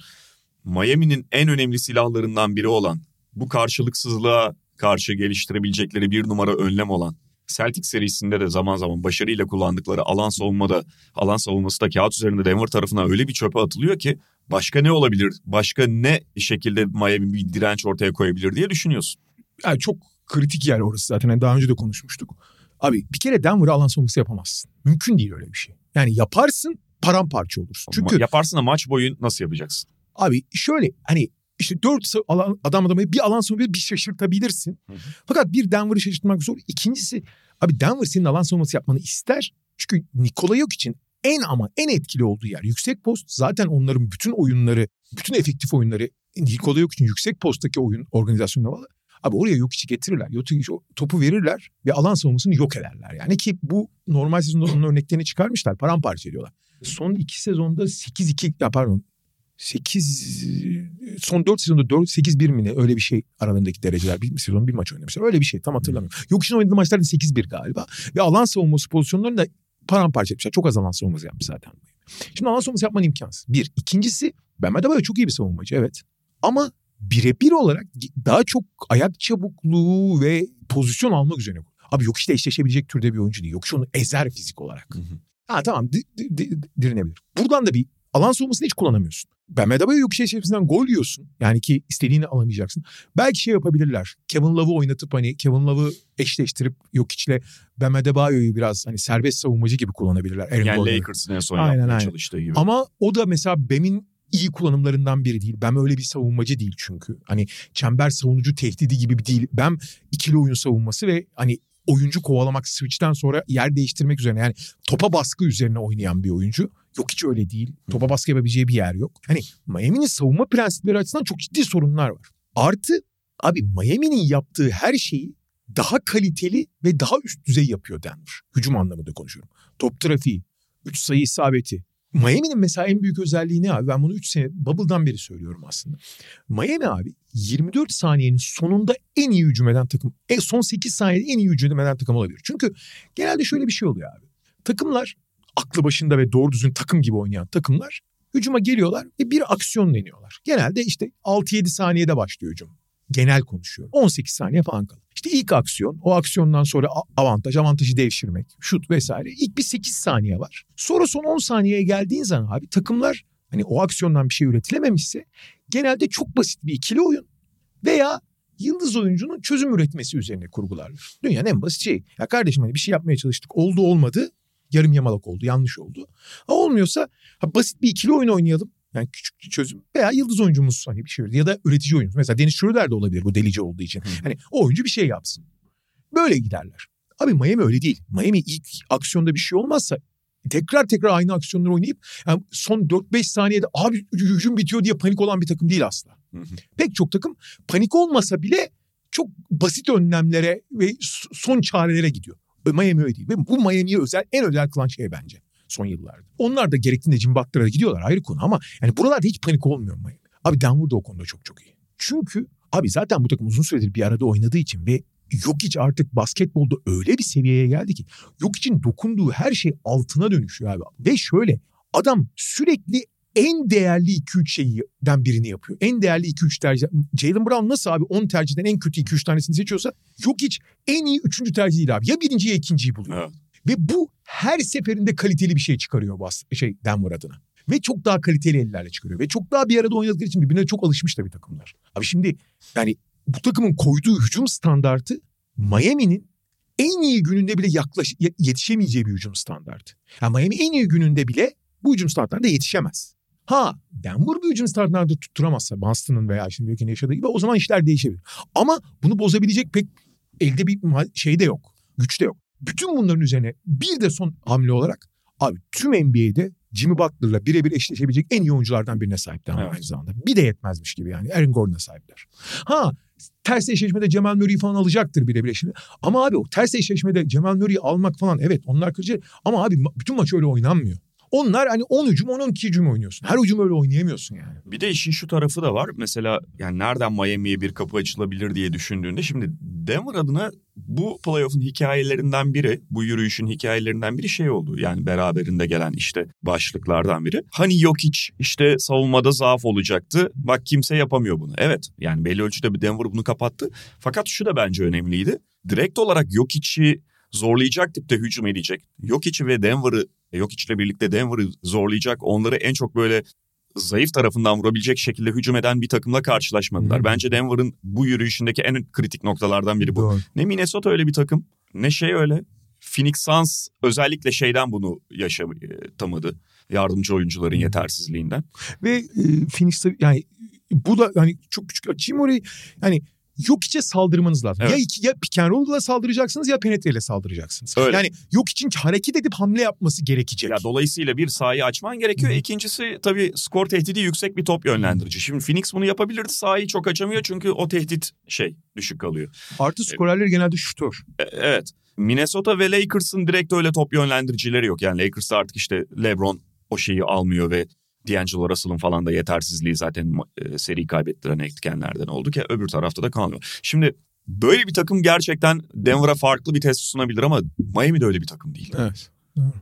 Miami'nin en önemli silahlarından biri olan bu karşılıksızlığa karşı geliştirebilecekleri bir numara önlem olan Celtic serisinde de zaman zaman başarıyla kullandıkları alan savunmada alan savunması da kağıt üzerinde Denver tarafına öyle bir çöpe atılıyor ki başka ne olabilir? Başka ne şekilde Miami bir direnç ortaya koyabilir diye düşünüyorsun. Yani çok kritik yer orası zaten. Yani daha önce de konuşmuştuk. Abi bir kere Denver'a alan savunması yapamazsın. Mümkün değil öyle bir şey. Yani yaparsın paramparça olursun. Çünkü yaparsın da maç boyu nasıl yapacaksın? abi şöyle hani işte dört alan, adam adamı bir alan savunmayı bir şaşırtabilirsin. Hı hı. Fakat bir Denver'ı şaşırtmak zor. İkincisi abi Denver senin alan savunması yapmanı ister. Çünkü Nikola yok için en ama en etkili olduğu yer yüksek post. Zaten onların bütün oyunları, bütün efektif oyunları Nikola yok için yüksek posttaki oyun organizasyonuna bağlı. Abi oraya yok içi getirirler. Topu verirler ve alan savunmasını yok ederler. Yani ki bu normal sezonda onun örneklerini çıkarmışlar. Paramparça ediyorlar. Son iki sezonda 8-2 ya pardon 8 son 4 sezonda 4 8-1 mi ne öyle bir şey aralarındaki dereceler. Bir sezon bir maç oynamışlar. Öyle bir şey tam hatırlamıyorum. Yok için oynadığı maçlarda 8-1 galiba. Ve alan savunması pozisyonlarını da paramparça etmişler. Çok az alan savunması yapmış zaten. Şimdi alan savunması yapman imkansız. Bir. İkincisi Ben Adebayo çok iyi bir savunmacı evet. Ama birebir olarak daha çok ayak çabukluğu ve pozisyon almak üzerine. Abi yok işte eşleşebilecek türde bir oyuncu değil. Yok onu ezer fizik olarak. Hı hı. Ha tamam di, di, di, dirinebilir. Buradan da bir alan savunmasını hiç kullanamıyorsun. Ben Adebayo yok işte içerisinden gol yiyorsun. Yani ki istediğini alamayacaksın. Belki şey yapabilirler. Kevin Love'ı oynatıp hani Kevin Love'ı eşleştirip yok içle Ben Adebayo'yu biraz hani serbest savunmacı gibi kullanabilirler. Aaron Yani. Lakers'ın en son Aynen, yapmaya aynen. çalıştığı gibi. Ama o da mesela Bem'in iyi kullanımlarından biri değil. Bem öyle bir savunmacı değil çünkü. Hani çember savunucu tehdidi gibi bir değil. Bem ikili oyun savunması ve hani oyuncu kovalamak switch'ten sonra yer değiştirmek üzerine yani topa baskı üzerine oynayan bir oyuncu. Yok hiç öyle değil. Topa baskı yapabileceği bir yer yok. Hani Miami'nin savunma prensipleri açısından çok ciddi sorunlar var. Artı abi Miami'nin yaptığı her şeyi daha kaliteli ve daha üst düzey yapıyor Denver. Hücum anlamında konuşuyorum. Top trafiği, 3 sayı isabeti, Miami'nin mesela en büyük özelliği ne abi? Ben bunu 3 sene Bubble'dan beri söylüyorum aslında. Miami abi 24 saniyenin sonunda en iyi hücum eden takım. E, son 8 saniyede en iyi hücum eden takım olabilir. Çünkü genelde şöyle bir şey oluyor abi. Takımlar aklı başında ve doğru düzgün takım gibi oynayan takımlar hücuma geliyorlar ve bir aksiyon deniyorlar. Genelde işte 6-7 saniyede başlıyor hücum. Genel konuşuyorum. 18 saniye falan kalır. İşte ilk aksiyon, o aksiyondan sonra avantaj, avantajı devşirmek, şut vesaire. İlk bir 8 saniye var. Sonra son 10 saniyeye geldiğin zaman abi takımlar hani o aksiyondan bir şey üretilememişse genelde çok basit bir ikili oyun veya yıldız oyuncunun çözüm üretmesi üzerine kurgularlar. Dünyanın en basit şeyi. Ya kardeşim hani bir şey yapmaya çalıştık. Oldu olmadı. Yarım yamalak oldu. Yanlış oldu. Ha olmuyorsa ha basit bir ikili oyun oynayalım. Yani küçük bir çözüm. Veya yıldız oyuncumuz hani bir şey ya da üretici oyuncu. Mesela Deniz Schroeder de olabilir bu delici olduğu için. Hani o oyuncu bir şey yapsın. Böyle giderler. Abi Miami öyle değil. Miami ilk aksiyonda bir şey olmazsa tekrar tekrar aynı aksiyonları oynayıp yani son 4-5 saniyede abi hücum bitiyor diye panik olan bir takım değil asla. Hı hı. Pek çok takım panik olmasa bile çok basit önlemlere ve son çarelere gidiyor. Miami öyle değil. Ve bu Miami'ye özel en özel kılan şey bence son yıllarda. Onlar da gerektiğinde cimbatlara gidiyorlar ayrı konu ama yani buralarda hiç panik olmuyor Miami. Abi Denver da o konuda çok çok iyi. Çünkü abi zaten bu takım uzun süredir bir arada oynadığı için ve Jokic artık basketbolda öyle bir seviyeye geldi ki Jokic'in dokunduğu her şey altına dönüşüyor abi. Ve şöyle adam sürekli en değerli 2-3 şeyden birini yapıyor. En değerli 2-3 tercih. Jalen Brown nasıl abi 10 tercihten en kötü 2-3 tanesini seçiyorsa Jokic en iyi 3. tercih değil abi. Ya birinciyi ya ikinciyi buluyor. Evet. Ve bu her seferinde kaliteli bir şey çıkarıyor bas şey Denver adına. Ve çok daha kaliteli ellerle çıkarıyor. Ve çok daha bir arada oynadıkları için birbirine çok alışmış tabii takımlar. Abi şimdi yani bu takımın koyduğu hücum standartı Miami'nin en iyi gününde bile yaklaş ye- yetişemeyeceği bir hücum standartı. Yani Miami en iyi gününde bile bu hücum standartına yetişemez. Ha Denver bir hücum standartı tutturamazsa Boston'ın veya şimdi ülkenin yaşadığı gibi o zaman işler değişebilir. Ama bunu bozabilecek pek elde bir şey de yok. Güç de yok. Bütün bunların üzerine bir de son hamle olarak abi tüm NBA'de Jimmy Butler'la birebir eşleşebilecek en iyi oyunculardan birine sahip Denver Evet. aynı zamanda. Bir de yetmezmiş gibi yani. Aaron Gordon'a sahipler. Ha ters eşleşmede Cemal Murray'i falan alacaktır birebir eşleşmede. Ama abi o ters eşleşmede Cemal Murray'i almak falan evet onlar kırıcı. Ama abi bütün maç öyle oynanmıyor. Onlar hani 10 hücum 10-12 hücum oynuyorsun. Her hücum öyle oynayamıyorsun yani. Bir de işin şu tarafı da var. Mesela yani nereden Miami'ye bir kapı açılabilir diye düşündüğünde şimdi Denver adına bu playoff'un hikayelerinden biri, bu yürüyüşün hikayelerinden biri şey oldu. Yani beraberinde gelen işte başlıklardan biri. Hani Jokic işte savunmada zaaf olacaktı. Bak kimse yapamıyor bunu. Evet yani belli ölçüde bir Denver bunu kapattı. Fakat şu da bence önemliydi. Direkt olarak Jokic'i zorlayacak tipte hücum edecek. Jokic'i ve Denver'ı Jokic'le birlikte Denver'ı zorlayacak, onları en çok böyle zayıf tarafından vurabilecek şekilde hücum eden bir takımla karşılaşmadılar. Hı. Bence Denver'ın bu yürüyüşündeki en kritik noktalardan biri bu. Doğru. Ne Minnesota öyle bir takım, ne şey öyle. Phoenix Suns özellikle şeyden bunu yaşatamadı. Yardımcı oyuncuların yetersizliğinden. Ve e, Phoenix'te yani bu da hani çok küçük açayım orayı. Yani yok içe saldırmanız lazım. Evet. Ya iki, ya pick and saldıracaksınız ya penetreyle saldıracaksınız. Öyle. Yani yok için hareket edip hamle yapması gerekecek. Ya dolayısıyla bir sahayı açman gerekiyor. Hı. İkincisi tabii skor tehdidi yüksek bir top yönlendirici. Şimdi Phoenix bunu yapabilirdi. Sahayı çok açamıyor çünkü o tehdit şey düşük kalıyor. Artı skorerleri genelde şutör. E- evet. Minnesota ve Lakers'ın direkt öyle top yönlendiricileri yok. Yani Lakers'ta artık işte LeBron o şeyi almıyor ve D'Angelo Russell'ın falan da yetersizliği zaten e, seri kaybettiren etkenlerden oldu ki öbür tarafta da kalmıyor. Şimdi böyle bir takım gerçekten Denver'a farklı bir test sunabilir ama Miami de öyle bir takım değil. Evet.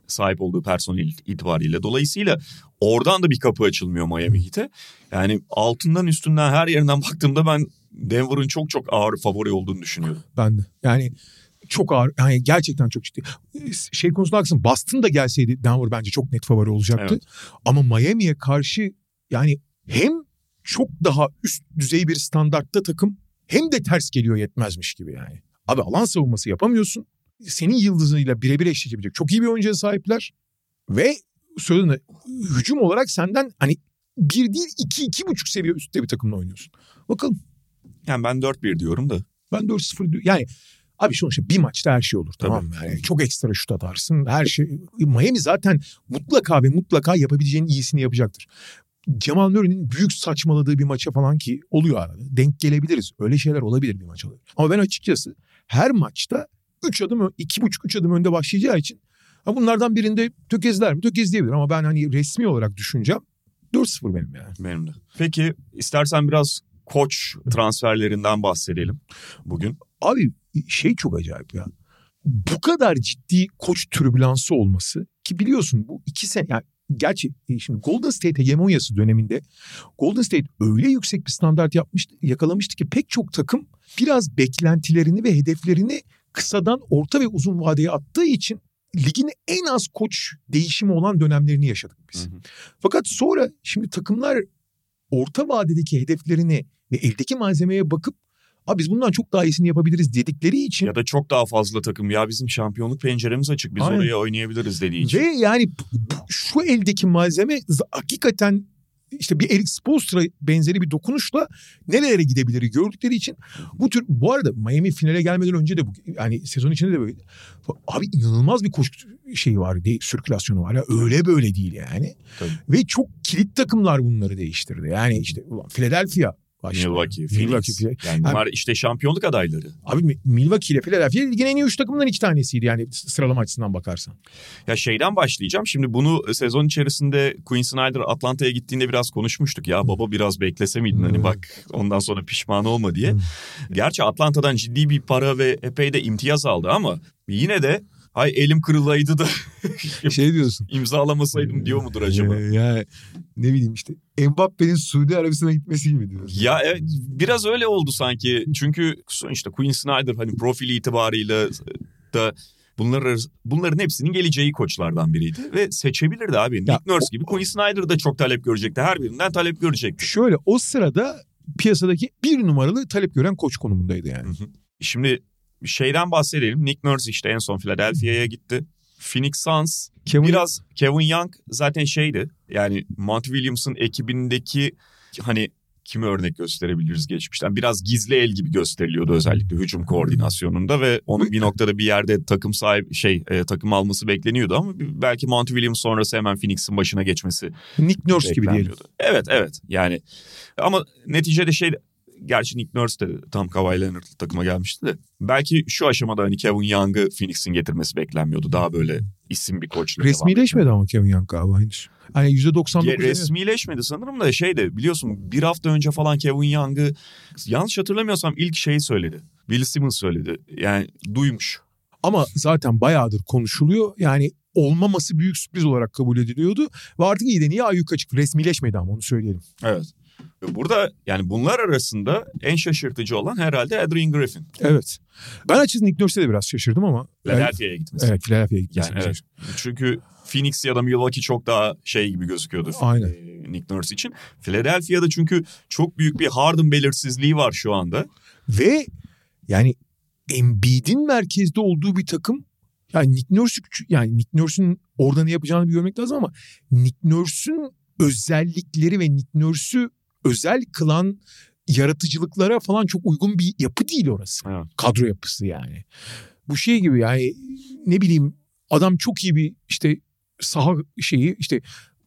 Sahip olduğu personel itibariyle. Dolayısıyla oradan da bir kapı açılmıyor Miami Heat'e. Yani altından üstünden her yerinden baktığımda ben Denver'ın çok çok ağır favori olduğunu düşünüyorum. Ben de. Yani çok ağır. Yani gerçekten çok ciddi. Şey konusunda haklısın. Boston da gelseydi Denver bence çok net favori olacaktı. Evet. Ama Miami'ye karşı yani hem çok daha üst düzey bir standartta takım hem de ters geliyor yetmezmiş gibi yani. Abi alan savunması yapamıyorsun. Senin yıldızıyla birebir eşleşebilecek çok iyi bir oyuncuya sahipler. Ve söylediğinde hücum olarak senden hani bir değil iki, iki buçuk seviye üstte bir takımla oynuyorsun. Bakalım. Yani ben 4-1 diyorum da. Ben 4-0 diyor- yani abi sonuçta bir maçta her şey olur tamam mı? Yani çok ekstra şut atarsın her şey. Miami zaten mutlaka ve mutlaka yapabileceğinin iyisini yapacaktır. Cemal Murray'nin büyük saçmaladığı bir maça falan ki oluyor arada. Denk gelebiliriz. Öyle şeyler olabilir bir maç olabilir. Ama ben açıkçası her maçta 3 adım, 2,5-3 adım önde başlayacağı için ha bunlardan birinde tökezler mi? Tökezleyebilir ama ben hani resmi olarak düşüneceğim 4-0 benim yani. Benim de. Peki istersen biraz koç transferlerinden bahsedelim bugün. Abi şey çok acayip ya. Bu kadar ciddi koç türbülansı olması ki biliyorsun bu iki sene yani gerçi e, şimdi Golden State hegemonyası döneminde Golden State öyle yüksek bir standart yapmıştı, yakalamıştı ki pek çok takım biraz beklentilerini ve hedeflerini kısadan orta ve uzun vadeye attığı için ligin en az koç değişimi olan dönemlerini yaşadık biz. Hı hı. Fakat sonra şimdi takımlar orta vadedeki hedeflerini ve eldeki malzemeye bakıp Abi biz bundan çok daha iyisini yapabiliriz dedikleri için Ya da çok daha fazla takım ya bizim şampiyonluk penceremiz açık biz Aynen. oraya oynayabiliriz dediği için. ve yani şu eldeki malzeme hakikaten işte bir Eric Spoelstra benzeri bir dokunuşla nerelere gidebilir gördükleri için bu tür bu arada Miami finale gelmeden önce de bu yani sezon içinde de böyle abi inanılmaz bir koşu şeyi var değil, sirkülasyonu var ya öyle böyle değil yani Tabii. ve çok kilit takımlar bunları değiştirdi yani işte ulan Philadelphia başta. Milwaukee, Milwaukee, Phoenix. Yani bunlar işte şampiyonluk adayları. Abi Mi- Milwaukee ile Philadelphia ligin en iyi üç takımından iki tanesiydi yani sıralama açısından bakarsan. Ya şeyden başlayacağım. Şimdi bunu sezon içerisinde Quinn Snyder Atlanta'ya gittiğinde biraz konuşmuştuk. Ya baba biraz beklese miydin hani Hmm. bak ondan sonra pişman olma diye. Hmm. Gerçi Atlanta'dan ciddi bir para ve epey de imtiyaz aldı ama yine de hay elim kırılaydı da Şey diyorsun. imzalamasaydım diyor mudur acaba? Ya ne bileyim işte Mbappe'nin Suudi Arabistan'a gitmesi gibi diyorsun. Ya evet, biraz öyle oldu sanki. Çünkü işte Quinn Snyder hani profili itibarıyla da bunlar bunların hepsinin geleceği koçlardan biriydi ve seçebilirdi abi. Ya, Nick Nurse gibi Quinn Snyder da çok talep görecekti. Her birinden talep görecekti. Şöyle o sırada piyasadaki bir numaralı talep gören koç konumundaydı yani. Hı hı. Şimdi şeyden bahsedelim. Nick Nurse işte en son Philadelphia'ya gitti. Phoenix Suns Kevin biraz Kevin Young zaten şeydi. Yani Monty Williams'ın ekibindeki hani kimi örnek gösterebiliriz geçmişten. Biraz gizli el gibi gösteriliyordu özellikle hücum koordinasyonunda ve onun bir noktada bir yerde takım sahibi şey e, takım alması bekleniyordu ama belki Monty Williams sonrası hemen Phoenix'in başına geçmesi Nick Nurse gibi diyelim. Evet evet yani ama neticede şey gerçi Nick Nurse de tam Kawhi Leonard takıma gelmişti de belki şu aşamada hani Kevin Young'ı Phoenix'in getirmesi beklenmiyordu. Daha böyle isim bir koçla devam Resmileşmedi ama Kevin Young galiba henüz. Hani %99 ya, resmileşmedi sanırım da şey de biliyorsun bir hafta önce falan Kevin Young'ı yanlış hatırlamıyorsam ilk şeyi söyledi. Bill Simmons söyledi. Yani duymuş. Ama zaten bayağıdır konuşuluyor. Yani olmaması büyük sürpriz olarak kabul ediliyordu. Ve artık iyi de niye ayyuka açık resmileşmedi ama onu söyleyelim. Evet. Burada yani bunlar arasında en şaşırtıcı olan herhalde Adrian Griffin. Evet. Ben açıkçası Nick Nurse'e de biraz şaşırdım ama. Philadelphia'ya gitmesi. Evet Philadelphia'ya gitmesi. Yani evet. Çünkü Phoenix ya da Milwaukee çok daha şey gibi gözüküyordu. Aynen. e, Nick Nurse için. Philadelphia'da çünkü çok büyük bir Harden belirsizliği var şu anda. Ve yani Embiid'in merkezde olduğu bir takım Yani Nick Nurse yani Nick Nurse'ün orada ne yapacağını bir görmek lazım ama Nick Nurse'ün özellikleri ve Nick Nurse'ü özel kılan yaratıcılıklara falan çok uygun bir yapı değil orası. Evet. Kadro yapısı yani. Bu şey gibi yani ne bileyim adam çok iyi bir işte saha şeyi işte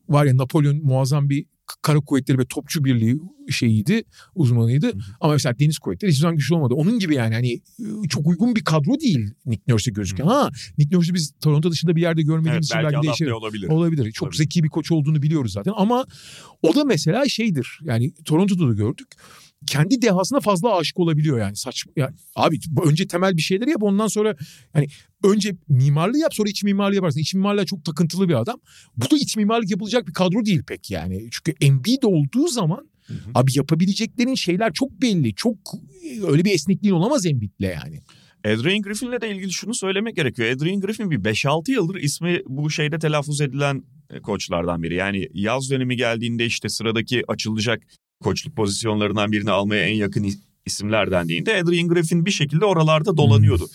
var ya Napolyon muazzam bir kara kuvvetleri ve topçu birliği şeyiydi, uzmanıydı. Ama mesela deniz kuvvetleri hiçbir zaman güçlü olmadı. Onun gibi yani hani çok uygun bir kadro değil Nick Nurse'e gözüken. Ha Nick Nurse'ü biz Toronto dışında bir yerde görmediğimiz Evet, belki belki adapte değişir. olabilir. Olabilir. Çok Tabii. zeki bir koç olduğunu biliyoruz zaten. Ama o da mesela şeydir. Yani Toronto'da da gördük. Kendi dehasına fazla aşık olabiliyor yani. Saçma. Ya, abi önce temel bir şeyler yap ondan sonra yani önce mimarlığı yap sonra iç mimarlığı yaparsın. İç mimarlığa çok takıntılı bir adam. Bu da iç mimarlık yapılacak bir kadro değil pek yani. Çünkü Embiid olduğu zaman hı. abi yapabileceklerin şeyler çok belli. Çok öyle bir esnekliğin olamaz Embiid'le yani. Adrian Griffin'le de ilgili şunu söylemek gerekiyor. Adrian Griffin bir 5-6 yıldır ismi bu şeyde telaffuz edilen e, koçlardan biri. Yani yaz dönemi geldiğinde işte sıradaki açılacak koçluk pozisyonlarından birini almaya en yakın is- isimler dendiğinde Adrian Griffin bir şekilde oralarda dolanıyordu.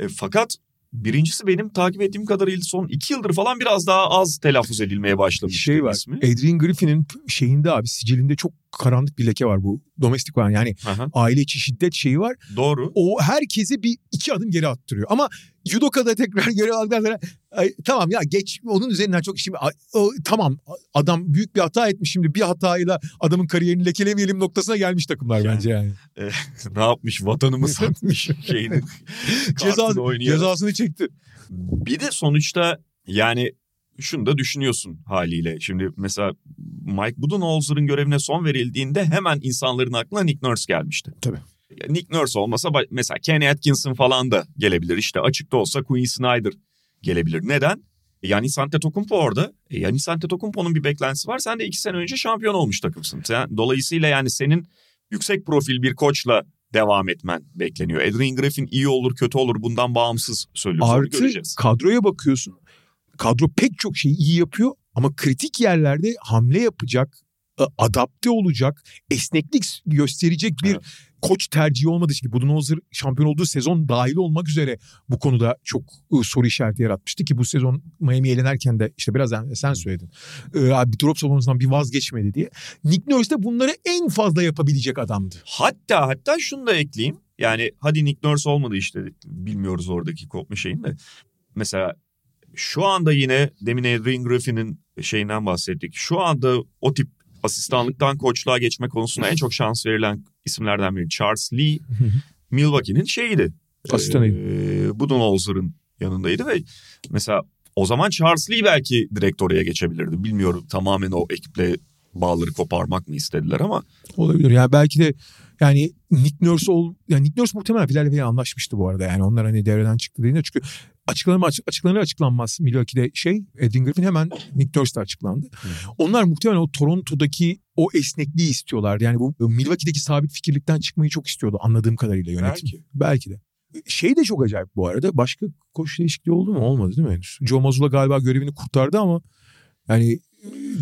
E, fakat birincisi benim takip ettiğim kadarıyla son 2 yıldır falan biraz daha az telaffuz edilmeye başlamıştı şey var. ismi. Adrian Griffin'in şeyinde abi sicilinde çok karanlık bir leke var bu domestik olan yani Aha, aile içi şiddet şeyi var. doğru. O herkesi bir iki adım geri attırıyor. Ama Judoka'da tekrar görev aldıktan sonra ay, tamam ya geç onun üzerinden çok işim o, tamam adam büyük bir hata etmiş şimdi bir hatayla adamın kariyerini lekelemeyelim noktasına gelmiş takımlar Yani. bence yani. ne yapmış vatanımı satmış şeyini. Ceza, kartını oynayarak. cezasını çekti. Bir de sonuçta yani şunu da düşünüyorsun haliyle. Şimdi mesela Mike Budenholzer'ın görevine son verildiğinde hemen insanların aklına Nick Nurse gelmişti. Tabii. Nick Nurse olmasa mesela Kenny Atkinson falan da gelebilir. İşte açıkta olsa Quinn Snyder gelebilir. Neden? Yanis Antetokounmpo orada. E, Yanis Antetokounmpo'nun bir beklentisi var. Sen de iki sene önce şampiyon olmuş takımsın. Sen, dolayısıyla yani senin yüksek profil bir koçla devam etmen bekleniyor. Adrian Griffin iyi olur kötü olur bundan bağımsız söylüyoruz. Artı göreceğiz. kadroya bakıyorsun. Kadro pek çok şeyi iyi yapıyor ama kritik yerlerde hamle yapacak, e, adapte olacak, esneklik gösterecek bir Evet. koç tercihi olmadığı için Budenholzer şampiyon olduğu sezon dahil olmak üzere bu konuda çok e, soru işareti yaratmıştı ki bu sezon Miami eğlenerken de işte biraz sen- sen söyledin. E, abi drop savunmasından bir vazgeçmedi diye. Nick Nurse de bunları en fazla yapabilecek adamdı. Hatta hatta şunu da ekleyeyim. Yani hadi Nick Nurse olmadı işte bilmiyoruz oradaki kopma şeyini de. Mesela şu anda yine demin Adrian Griffin'in şeyinden bahsettik. Şu anda o tip asistanlıktan koçluğa geçme konusunda en çok şans verilen isimlerden biri Charles Lee. Milwaukee'nin şeyiydi. Asistanıydı. Ee, Budenholzer'ın yanındaydı ve mesela o zaman Charles Lee belki direkt oraya geçebilirdi. Bilmiyorum tamamen o ekiple bağları koparmak mı istediler ama Olabilir. Yani belki de yani Nick Nurse ol yani Nick Nurse muhtemelen Philadelphia'ya anlaşmıştı bu arada. Yani onlar hani devreden çıktı dediğinde çünkü açıklanır açık, açıklanır açıklanmaz Milwaukee'de şey Edwin Griffin hemen Nick Nurse de açıklandı. Onlar muhtemelen o Toronto'daki o esnekliği istiyorlardı. Yani bu Milwaukee'deki sabit fikirlikten çıkmayı çok istiyordu anladığım kadarıyla yönetim. Belki. Belki de. Şey de çok acayip bu arada. Başka koç değişikliği oldu mu? Olmadı değil mi henüz? Joe Mazzulla galiba görevini kurtardı ama yani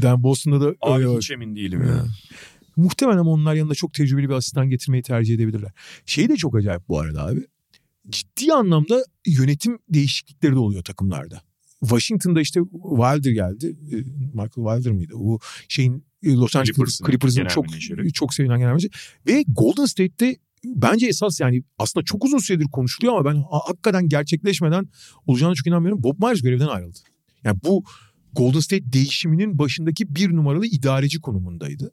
Dan Boston'da da abi öyle var. hiç emin değilim ya. Muhtemelen ama onlar yanında çok tecrübeli bir asistan getirmeyi tercih edebilirler. Şey de çok acayip bu arada abi. Ciddi anlamda yönetim değişiklikleri de oluyor takımlarda. Washington'da işte Wilder geldi. Ee, Michael Wilder mıydı? O şeyin e, Los Angeles Clippers'ın çok menajeri. çok sevilen genel menajeri. Ve Golden State'te bence esas yani aslında çok uzun süredir konuşuluyor ama ben ha- hakikaten gerçekleşmeden olacağına çok inanmıyorum. Bob Myers görevden ayrıldı. Yani bu Golden State değişiminin başındaki bir numaralı idareci konumundaydı.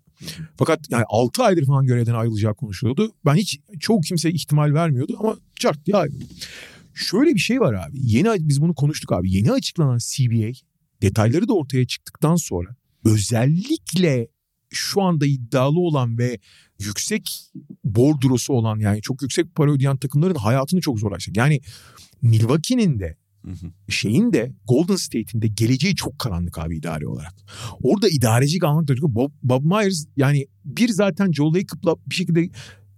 Fakat yani 6 aydır falan görevden ayrılacağı konuşuluyordu. Ben hiç çoğu kimse ihtimal vermiyordu ama çart ya şöyle bir şey var abi. Yeni biz bunu konuştuk abi. Yeni açıklanan CBA detayları da ortaya çıktıktan sonra özellikle şu anda iddialı olan ve yüksek bordrosu olan yani çok yüksek para ödeyen takımların hayatını çok zorlaştıracak. Yani Milwaukee'nin de Hı hı. şeyin de Golden State'in de geleceği çok karanlık abi idari olarak. Orada idareci kalmak da Bob, Bob Myers yani bir zaten Joe Lacob'la bir şekilde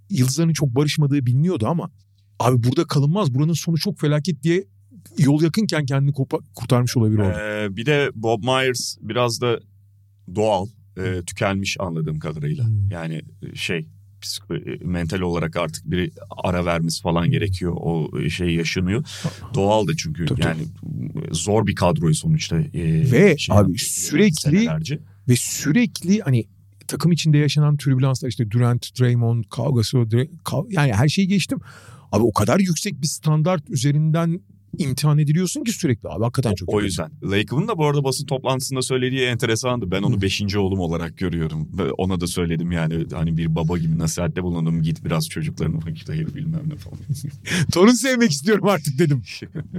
yıldızlarının çok barışmadığı biliniyordu ama abi burada kalınmaz buranın sonu çok felaket diye yol yakınken kendini kurtarmış olabilir orada. Ee, bir de Bob Myers biraz da doğal, e, tükenmiş anladığım kadarıyla. Hmm. Yani e, şey e, mental olarak artık bir ara vermesi falan gerekiyor. O şey yaşanıyor. Doğal da çünkü Tabii, yani zor bir kadroyu sonuçta. e, Ve şey abi sürekli- senelerce. Ve sürekli hani takım içinde yaşanan türbülanslar işte Durant, Draymond kavgası yani her şeyi geçtim. Abi o kadar yüksek bir standart üzerinden imtihan ediliyorsun ki sürekli abi hakikaten çok O iyi. yüzden. Lake'ın da bu arada basın toplantısında söylediği enteresandı. Ben onu beşinci oğlum olarak görüyorum. Ve Ona da söyledim yani hani bir baba gibi nasihatte bulundum. Git biraz çocuklarına vakit ayır bilmem ne falan. Torun sevmek istiyorum artık dedim.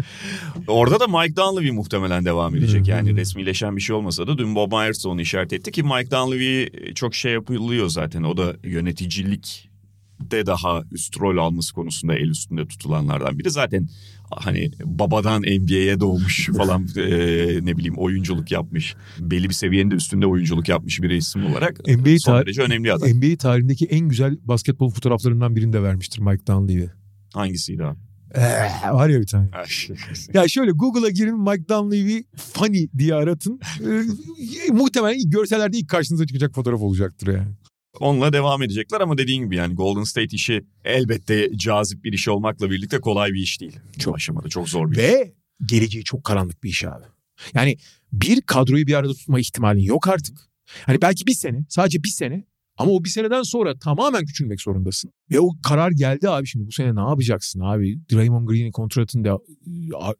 Orada da Mike Dunleavy muhtemelen devam edecek. Yani resmileşen bir şey olmasa da dün Bob Myers onu işaret etti ki Mike Dunleavy çok şey yapılıyor zaten. O da yöneticilik de daha üst rol alması konusunda el üstünde tutulanlardan biri. Zaten hani babadan NBA'ye doğmuş falan eee, ne bileyim oyunculuk yapmış. Belli bir seviyenin de üstünde oyunculuk yapmış bir isim olarak NBA son derece önemli adam. NBA tarihindeki en güzel basketbol fotoğraflarından birini de vermiştir Mike Dunleavy. Hangisiydi abi? Ee, var ya bir tane. Ya şöyle Google'a girin Mike Dunleavy funny diye aratın. Ee, muhtemelen görsellerde ilk karşınıza çıkacak fotoğraf olacaktır yani. Onunla devam edecekler ama dediğin gibi yani Golden State işi elbette cazip bir iş olmakla birlikte kolay bir iş değil. Çok aşamada çok zor bir iş. Ve geleceği çok karanlık bir iş abi. Yani bir kadroyu bir arada tutma ihtimalin yok artık. Hani belki bir sene, sadece bir sene ama o bir seneden sonra tamamen küçülmek zorundasın. Ve o karar geldi abi şimdi bu sene ne yapacaksın abi? Draymond Green'in kontratını da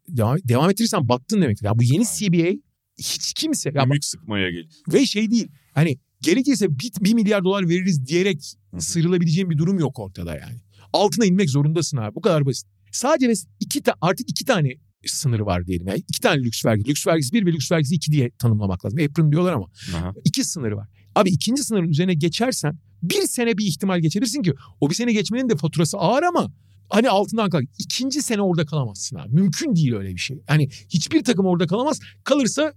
devam, devam ettirirsen battın demektir. Ya bu yeni CBA hiç kimse ya Ümit sıkmaya gel. ve şey değil hani gerekirse bir, bir milyar dolar veririz diyerek sıyrılabileceğin bir durum yok ortada yani. Altına inmek zorundasın abi bu kadar basit. Sadece iki ta- artık iki tane sınırı var diyelim. Yani iki tane lüks vergi. Lüks vergisi bir ve lüks vergisi iki diye tanımlamak lazım. Apron diyorlar ama Aha. iki sınırı var. Abi ikinci sınırın üzerine geçersen bir sene bir ihtimal geçebilirsin ki o bir sene geçmenin de faturası ağır ama hani altından kalk. İkinci sene orada kalamazsın abi. Mümkün değil öyle bir şey. Hani hiçbir takım orada kalamaz. Kalırsa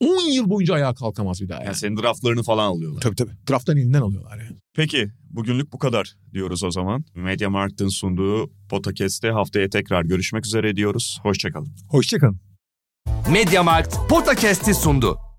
10 yıl boyunca ayağa kalkamaz bir daha. Yani. Yani senin draftlarını falan alıyorlar. Tabii tabii. Drafttan elinden alıyorlar yani. Peki bugünlük bu kadar diyoruz o zaman. Media Markt'ın sunduğu podcast'te haftaya tekrar görüşmek üzere diyoruz. Hoşçakalın. Hoşçakalın. Mediamarkt Podcast'i sundu.